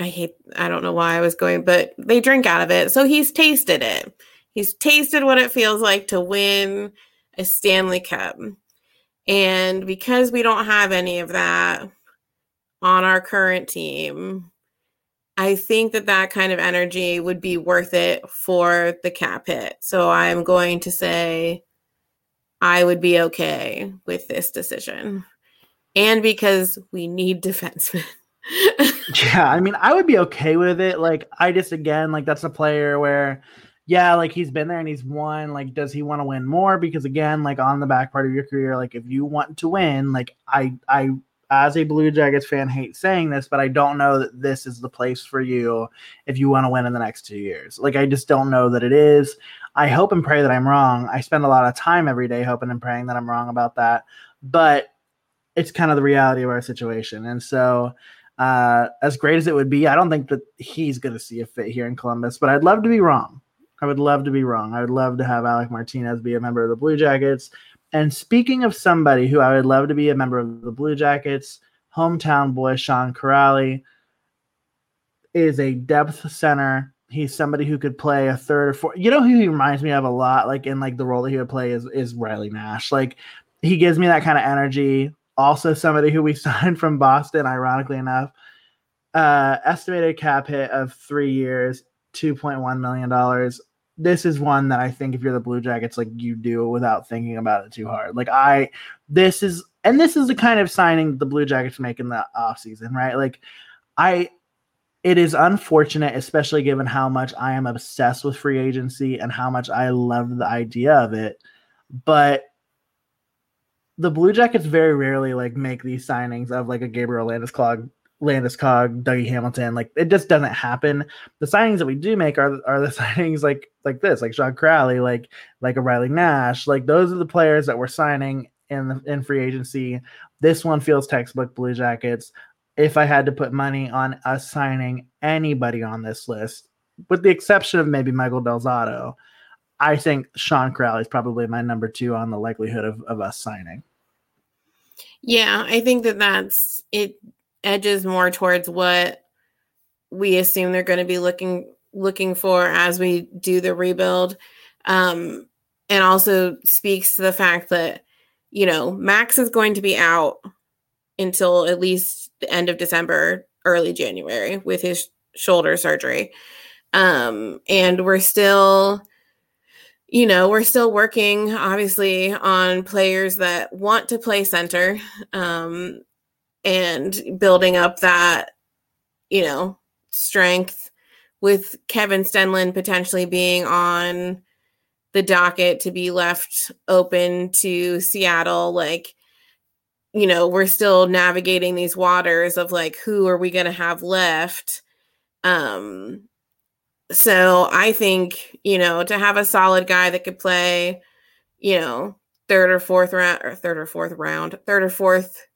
I hate I don't know why I was going but they drink out of it so he's tasted it he's tasted what it feels like to win a Stanley Cup and because we don't have any of that on our current team I think that that kind of energy would be worth it for the cap hit. So I'm going to say I would be okay with this decision. And because we need defensemen. <laughs> yeah, I mean, I would be okay with it. Like, I just, again, like, that's a player where, yeah, like, he's been there and he's won. Like, does he want to win more? Because, again, like, on the back part of your career, like, if you want to win, like, I, I, as a Blue Jackets fan, hate saying this, but I don't know that this is the place for you if you want to win in the next two years. Like, I just don't know that it is. I hope and pray that I'm wrong. I spend a lot of time every day hoping and praying that I'm wrong about that, but it's kind of the reality of our situation. And so, uh, as great as it would be, I don't think that he's going to see a fit here in Columbus, but I'd love to be wrong. I would love to be wrong. I would love to have Alec Martinez be a member of the Blue Jackets. And speaking of somebody who I would love to be a member of the Blue Jackets, hometown boy Sean Kuraly is a depth center. He's somebody who could play a third or fourth. You know who he reminds me of a lot, like in like the role that he would play is is Riley Nash. Like he gives me that kind of energy. Also, somebody who we <laughs> signed from Boston, ironically enough. Uh, estimated cap hit of three years, two point one million dollars this is one that I think if you're the Blue Jackets, like you do without thinking about it too hard. Like I, this is, and this is the kind of signing the Blue Jackets make in the off season, right? Like I, it is unfortunate, especially given how much I am obsessed with free agency and how much I love the idea of it. But the Blue Jackets very rarely like make these signings of like a Gabriel Landeskog Landeskog, Dougie Hamilton. Like it just doesn't happen. The signings that we do make are are the <laughs> signings like like this, like Sean Kuraly, like like a Riley Nash. Like those are the players that we're signing in the in free agency. This one feels textbook Blue Jackets. If I had to put money on us signing anybody on this list, with the exception of maybe Michael Del Zotto, I think Sean Kuraly is probably my number two on the likelihood of, of us signing. Yeah, I think that that's it edges more towards what we assume they're going to be looking looking for as we do the rebuild. Um, and also speaks to the fact that you know max is going to be out until at least the end of december early january with his shoulder surgery. Um, and we're still you know we're still working obviously on players that want to play center. Um, and building up that, you know, strength with Kevin Stenlund potentially being on the docket to be left open to Seattle. Like, you know, we're still navigating these waters of like, who are we going to have left? Um, so I think, you know, to have a solid guy that could play, you know, third or fourth round or third or fourth round, third or fourth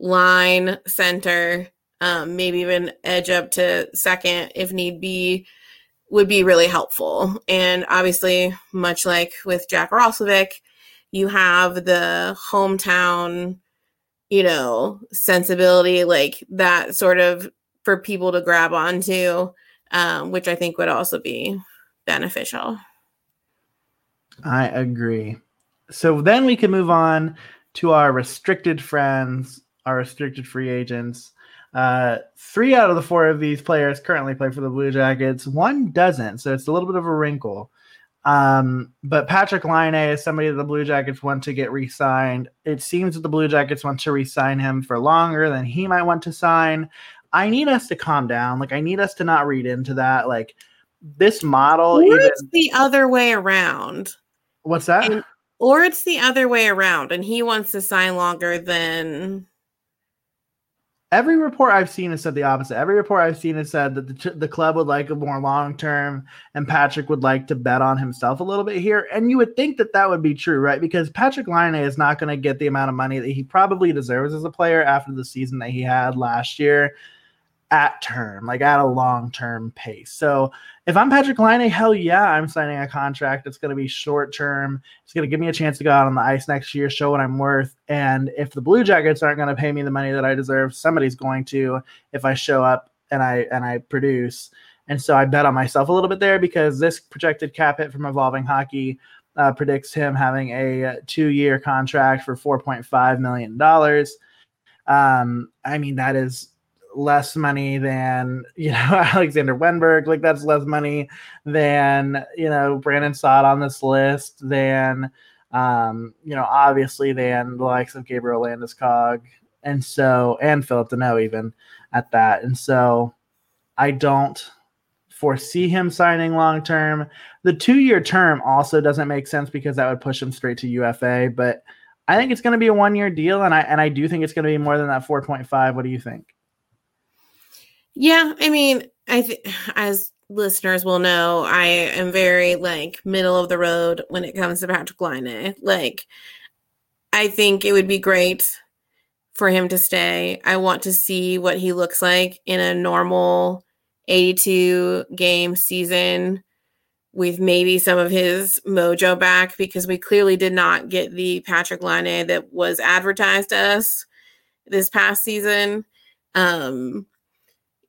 line center, um, maybe even edge up to second if need be, would be really helpful. And obviously, much like with Jack Roslovic, you have the hometown, you know, sensibility, like that sort of for people to grab onto um, which I think would also be beneficial. I agree. So then we can move on to our restricted friends, our restricted free agents. Uh, three out of the four of these players currently play for the Blue Jackets. One doesn't, so it's a little bit of a wrinkle. Um, but Patrick Laine is somebody that the Blue Jackets want to get re-signed. It seems that the Blue Jackets want to re-sign him for longer than he might want to sign. I need us to calm down. Like I need us to not read into that. Like this model. Or even, it's the other way around. What's that? And, or it's the other way around, and he wants to sign longer than. Every report I've seen has said the opposite. Every report I've seen has said that the, the club would like a more long term, and Patrick would like to bet on himself a little bit here. And you would think that that would be true, right? Because Patrick Laine is not going to get the amount of money that he probably deserves as a player after the season that he had last year at term, like at a long term pace. So if I'm Patrick Laine, hell yeah, I'm signing a contract It's going to be short term. It's going to give me a chance to go out on the ice next year, show what I'm worth. And if the Blue Jackets aren't going to pay me the money that I deserve, somebody's going to if I show up and I and I produce. And so I bet on myself a little bit there because this projected cap hit from Evolving Hockey uh, predicts him having a two-year contract for 4.5 million dollars. Um, I mean that is less money than <laughs> you know Alexander Wennberg. Like that's less money than you know Brandon Saad on this list. Than um, you know obviously than the likes of Gabriel Landeskog and so and Phillip Danault even at that. And so I don't foresee him signing long term. The two year term also doesn't make sense because that would push him straight to UFA. But I think it's going to be a one year deal, and I and I do think it's going to be more than that four point five. What do you think? Yeah, I mean, I <sighs> as listeners will know, I am very like middle of the road when it comes to Patrick Laine. Like, I think it would be great for him to stay. I want to see what he looks like in a normal 82 game season with maybe some of his mojo back because we clearly did not get the Patrick Laine that was advertised to us this past season. Um,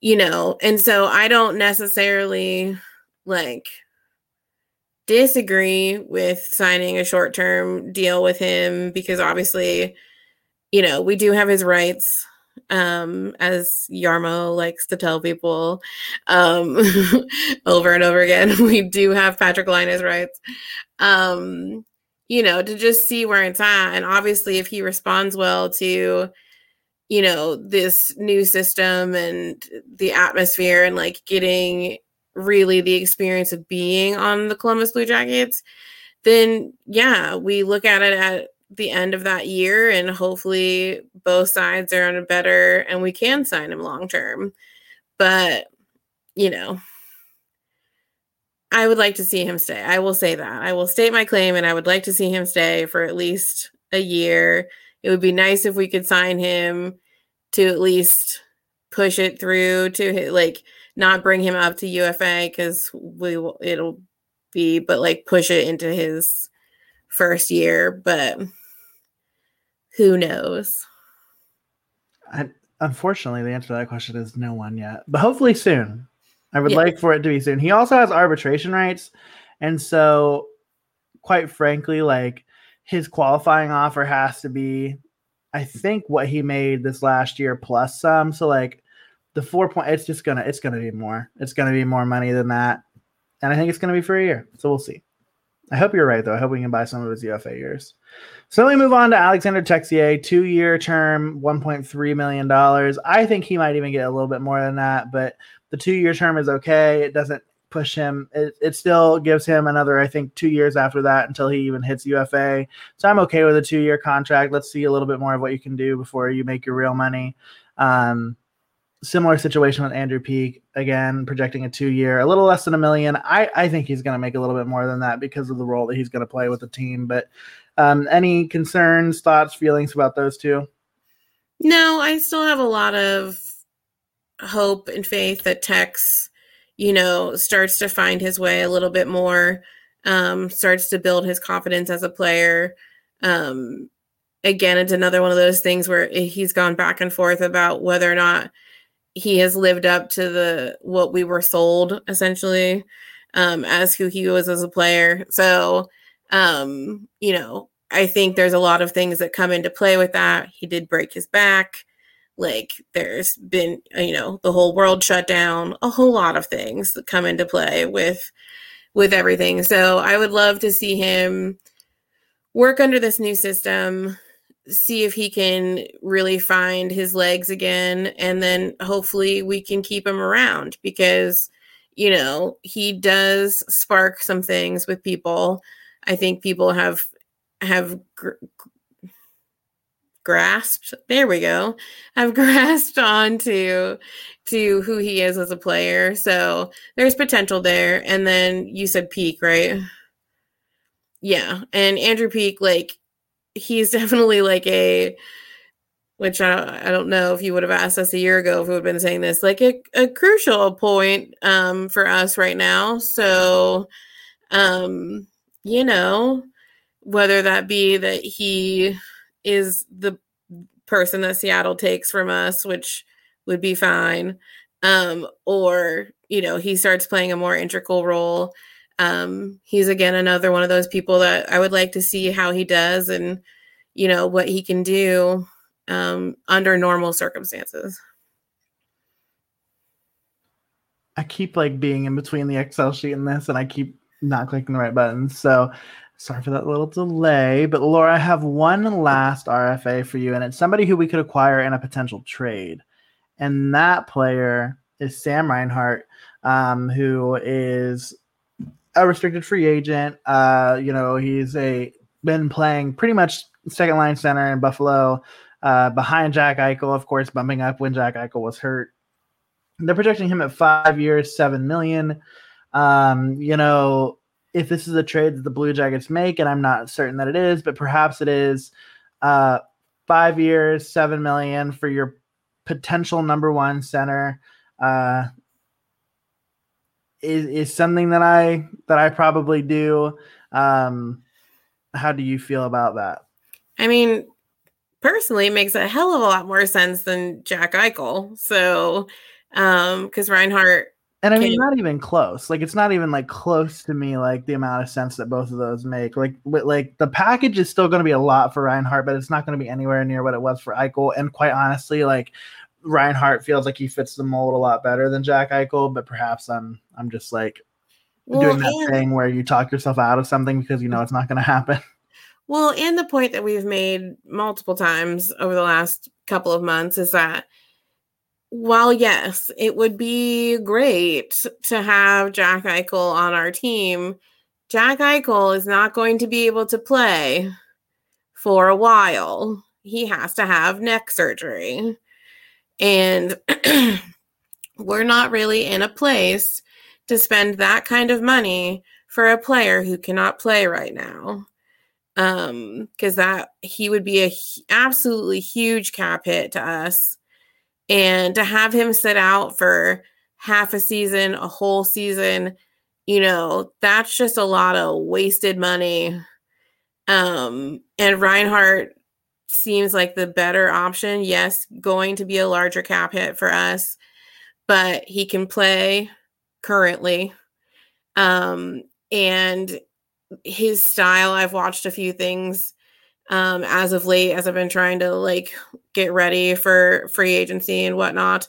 you know, and so I don't necessarily like disagree with signing a short term deal with him because obviously, you know, we do have his rights um as Jarmo likes to tell people um <laughs> over and over again <laughs> we do have Patrick Laine's rights um you know to just see where it's at and obviously if he responds well to you know this new system and the atmosphere and like getting really the experience of being on the Columbus Blue Jackets, then yeah, we look at it at the end of that year and hopefully both sides are on a better and we can sign him long term. But, you know, I would like to see him stay. I will say that. I will state my claim and I would like to see him stay for at least a year. It would be nice if we could sign him to at least push it through to like not bring him up to UFA because we will, it'll be, but like push it into his first year. But who knows? I, unfortunately, the answer to that question is no one yet, but hopefully soon. I would yeah. like for it to be soon. He also has arbitration rights, and so, quite frankly, like his qualifying offer has to be I think what he made this last year plus some. So like the four point, it's just gonna it's gonna be more. It's gonna be more money than that, and I think it's gonna be for a year. So we'll see. I hope you're right though. I hope we can buy some of his UFA years. So me move on to Alexander Texier, two year term, one point three million dollars. I think he might even get a little bit more than that, but the two year term is okay. It doesn't push him. It, it still gives him another, I think, two years after that until he even hits UFA. So I'm okay with a two year contract. Let's see a little bit more of what you can do before you make your real money. Um, similar situation with Andrew Peeke Again, projecting a two year, a little less than a million. I, I think he's going to make a little bit more than that because of the role that he's going to play with the team. But um, any concerns, thoughts, feelings about those two? No, I still have a lot of hope and faith that Tex, you know, starts to find his way a little bit more, um, starts to build his confidence as a player. Um, again, it's another one of those things where he's gone back and forth about whether or not he has lived up to the what we were sold essentially um, as who he was as a player. So, um, you know, I think there's a lot of things that come into play with that. He did break his back. Like there's been, uh, you know, the whole world shut down, a whole lot of things that come into play with with everything. So I would love to see him work under this new system, see if he can really find his legs again and then hopefully we can keep him around because you know he does spark some things with people i think people have have gr- grasped there we go have <laughs> grasped on to to who he is as a player. So there's potential there. And then you said Peeke right? Yeah. And Andrew Peeke like he's <laughs> definitely like a which I, I don't know if you would have asked us a year ago if we would have been saying this, like a, a crucial point um, for us right now. So, um, you know, whether that be that he is the person that Seattle takes from us, which would be fine, um, or, you know, he starts playing a more integral role um, he's again another one of those people that I would like to see how he does and you know what he can do um, under normal circumstances. I keep like being in between the Excel sheet and this, and I keep not clicking the right buttons. So sorry for that little delay. But Laura, I have one last RFA for you, and it's somebody who we could acquire in a potential trade. And that player is Sam Reinhart, um, who is a restricted free agent. Uh, you know, he's a been playing pretty much second line center in Buffalo, uh, behind Jack Eichel, of course, bumping up when Jack Eichel was hurt. They're projecting him at five years, seven million. Um, you know, if this is a trade that the Blue Jackets make, and I'm not certain that it is, but perhaps it is, uh, five years, seven million for your potential number one center. Uh, is is something that I that I probably do. Um, how do you feel about that? I mean, personally, it makes a hell of a lot more sense than Jack Eichel. So, um, because Reinhart. And I mean, not even close. Like, it's not even like close to me. Like the amount of sense that both of those make. Like, like the package is still going to be a lot for Reinhart, but it's not going to be anywhere near what it was for Eichel. And quite honestly, like Reinhart feels like he fits the mold a lot better than Jack Eichel, but perhaps I'm I'm just like well, doing that and, thing where you talk yourself out of something because you know it's not going to happen. <laughs> Well, and the point that we've made multiple times over the last couple of months is that while yes, it would be great to have Jack Eichel on our team, Jack Eichel is not going to be able to play for a while. He has to have neck surgery. And <clears throat> we're not really in a place to spend that kind of money for a player who cannot play right now. Um, because that he would be a absolutely huge cap hit to us. And to have him sit out for half a season, a whole season, you know, that's just a lot of wasted money. Um, and Reinhart seems like the better option. Yes, going to be a larger cap hit for us, but he can play currently. Um, and his style, I've watched a few things um, as of late as I've been trying to like get ready for free agency and whatnot.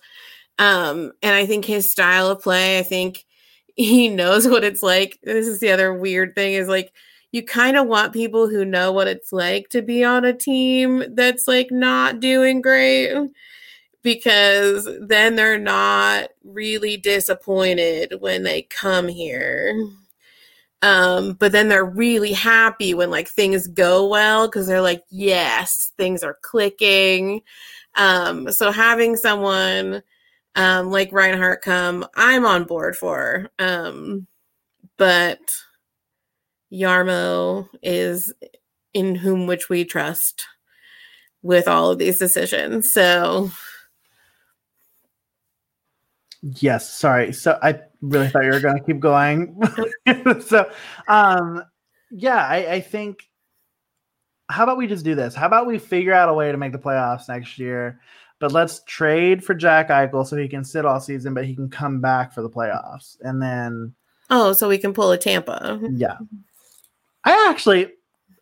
Um, and I think his style of play, I think <laughs> he knows what it's like. This is the other weird thing is like you kind of want people who know what it's like to be on a team that's like not doing great because then they're not really disappointed when they come here. Um, but then they're really happy when like things go well because they're like, yes, things are clicking. Um, so having someone um, like Reinhart come, I'm on board for. Um, but Jarmo is in whom which we trust with all of these decisions. So yes, sorry. So I really thought you were going to keep going. <laughs> so um yeah, I, I think how about we just do this? How about we figure out a way to make the playoffs next year? But let's trade for Jack Eichel so he can sit all season, but he can come back for the playoffs. And then Oh, so we can pull a Tampa. Yeah. I actually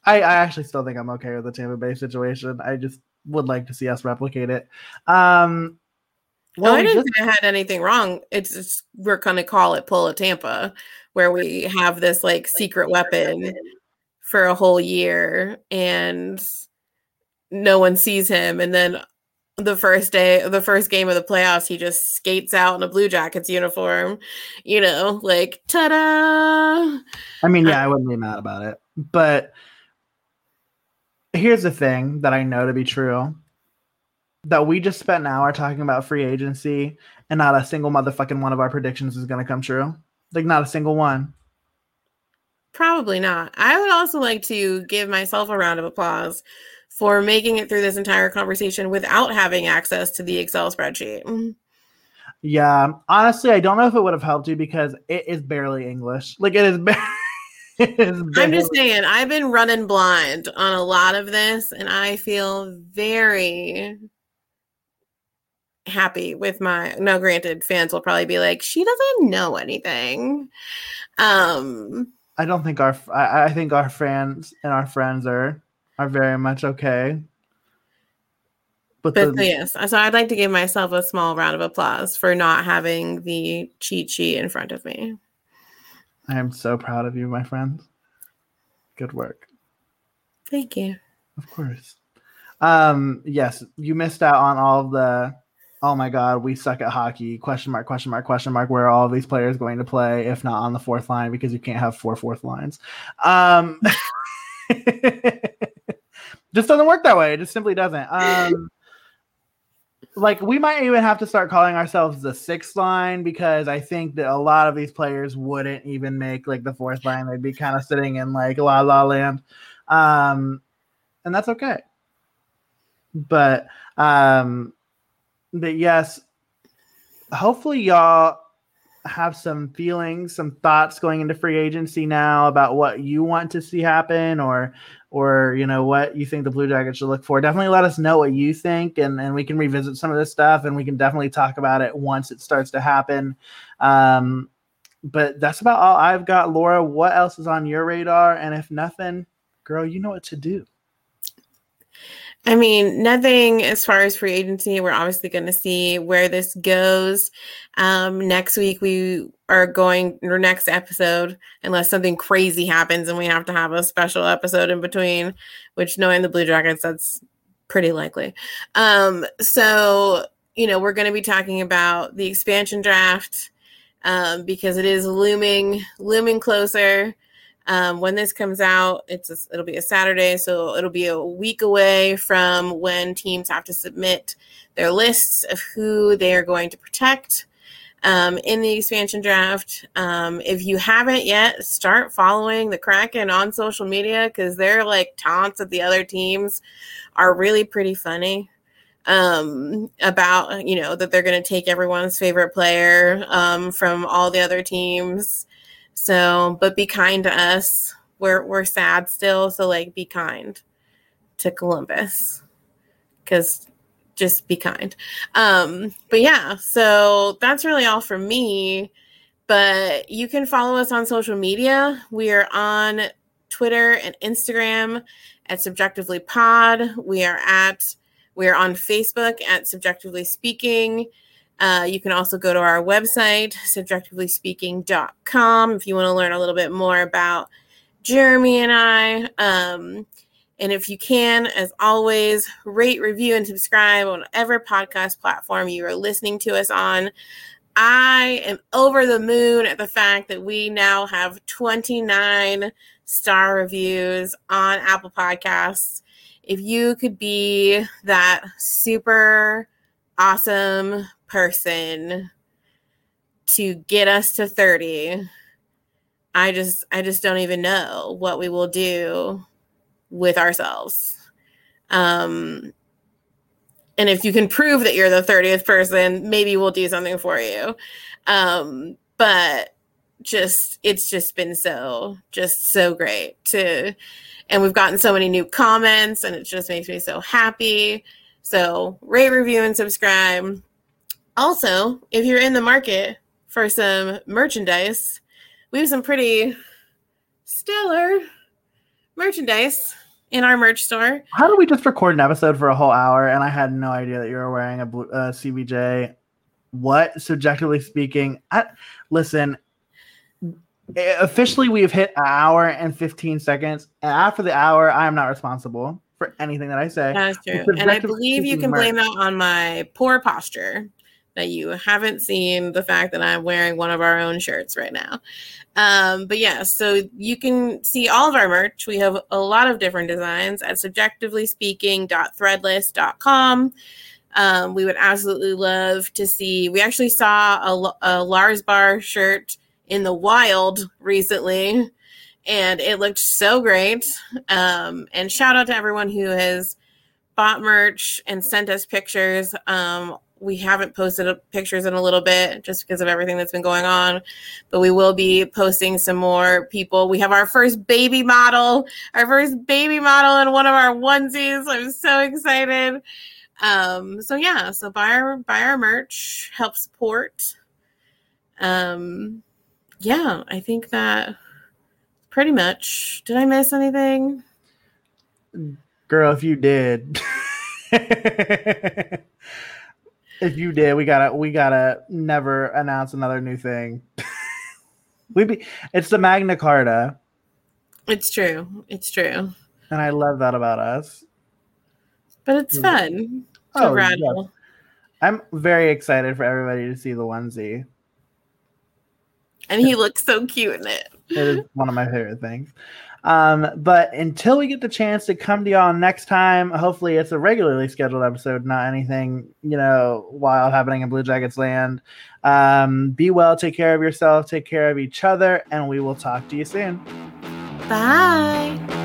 I, I actually still think I'm okay with the Tampa Bay situation. I just would like to see us replicate it. Um well, I didn't just, think I had anything wrong. It's just, we're gonna call it pull a Tampa, where we have this like secret weapon for a whole year and no one sees him and then the first day the first game of the playoffs he just skates out in a blue jackets uniform you know like ta-da! I mean yeah i wouldn't be mad about it but here's the thing that i know to be true that we just spent an hour talking about free agency and not a single motherfucking one of our predictions is going to come true like not a single one Probably not. I would also like to give myself a round of applause for making it through this entire conversation without having access to the Excel spreadsheet. Yeah, honestly, I don't know if it would have helped you because it is barely English. Like it is. <laughs> it is barely- I'm just saying, I've been running blind on a lot of this, and I feel very happy with my. No, granted, fans will probably be like, "She doesn't know anything." Um, I don't think our I, I think our fans and our friends are are very much okay. But, but the, yes, so I'd like to give myself a small round of applause for not having the cheat sheet in front of me. I am so proud of you, my friend. Good work. Thank you. Of course. Um, yes, you missed out on all the oh my god, we suck at hockey, question mark, question mark, question mark, where are all these players going to play if not on the fourth line because you can't have four fourth lines. Um, <laughs> just doesn't work that way. It just simply doesn't. Um, like we might even have to start calling ourselves the sixth line because I think that a lot of these players wouldn't even make like the fourth line. They'd be kind of sitting in like la la land. Um, and that's okay. But um but yes, hopefully y'all have some feelings, some thoughts going into free agency now about what you want to see happen or or you know what you think the Blue Jackets should look for. Definitely let us know what you think and, and we can revisit some of this stuff and we can definitely talk about it once it starts to happen. Um, but that's about all I've got. Laura, what else is on your radar? And if nothing, girl, you know what to do. I mean, nothing as far as free agency. We're obviously going to see where this goes. Um, next week, we are going, or next episode, unless something crazy happens and we have to have a special episode in between, which knowing the Blue Jackets, that's pretty likely. Um, so, you know, we're going to be talking about the expansion draft um, because it is looming, looming closer. Um, when this comes out, it's a, it'll be a Saturday, so it'll be a week away from when teams have to submit their lists of who they are going to protect um, in the expansion draft. Um, if you haven't yet, start following the Kraken on social media because their like taunts at the other teams are really pretty funny um, about you know that they're going to take everyone's favorite player um, from all the other teams so, but be kind to us. We're we're sad still, so like be kind to Columbus. Cuz just be kind. Um, but yeah, so that's really all from me. But you can follow us on social media. We are on Twitter and Instagram at Subjectively Pod. We are at we are on Facebook at Subjectively Speaking. Uh, you can also go to our website, subjectivelyspeaking.com, if you want to learn a little bit more about Jeremy and I. Um, and if you can, as always, rate, review, and subscribe on whatever podcast platform you are listening to us on. I am over the moon at the fact that we now have 29 star reviews on Apple Podcasts. If you could be that super awesome person to get us to 30 i just i just don't even know what we will do with ourselves. Um and if you can prove that you're the 30th person maybe we'll do something for you. Um but just it's just been so just so great to and we've gotten so many new comments and it just makes me so happy. So rate review and subscribe also if you're in the market for some merchandise we have some pretty stellar merchandise in our merch store How did we just record an episode for a whole hour and I had no idea that you were wearing a blue, uh, CBJ? What, subjectively speaking? I, listen, eh, officially we have hit an hour and 15 seconds. And after the hour, I am not responsible for anything that I say. That's true. And I believe you can blame that on my poor posture that you haven't seen the fact that I'm wearing one of our own shirts right now. Um, but yeah, so you can see all of our merch. We have a lot of different designs at subjectivelyspeaking.threadless.com. Um, we would absolutely love to see. We actually saw a, a Lars Bar shirt in the wild recently, and it looked so great. Um, and shout out to everyone who has bought merch and sent us pictures. Um, we haven't posted pictures in a little bit just because of everything that's been going on, but we will be posting some more people. We have our first baby model, our first baby model in one of our onesies. I'm so excited. Um, so yeah, so buy our buy our merch, help support. Um, yeah, I think that pretty much. Did I miss anything? Girl, if you did. <laughs> if you did, we gotta we gotta never announce another new thing. <laughs> we be it's the Magna Carta, It's true. It's true. and I love that about us. But it's Mm. fun to Oh, rattle. I'm very excited for everybody to see the onesie. And he looks so cute in it. It is one of my favorite things. Um, but until we get the chance to come to y'all next time, hopefully it's a regularly scheduled episode, not anything, you know, wild happening in Blue Jackets land. Um, be well, take care of yourself, take care of each other, and we will talk to you soon. Bye.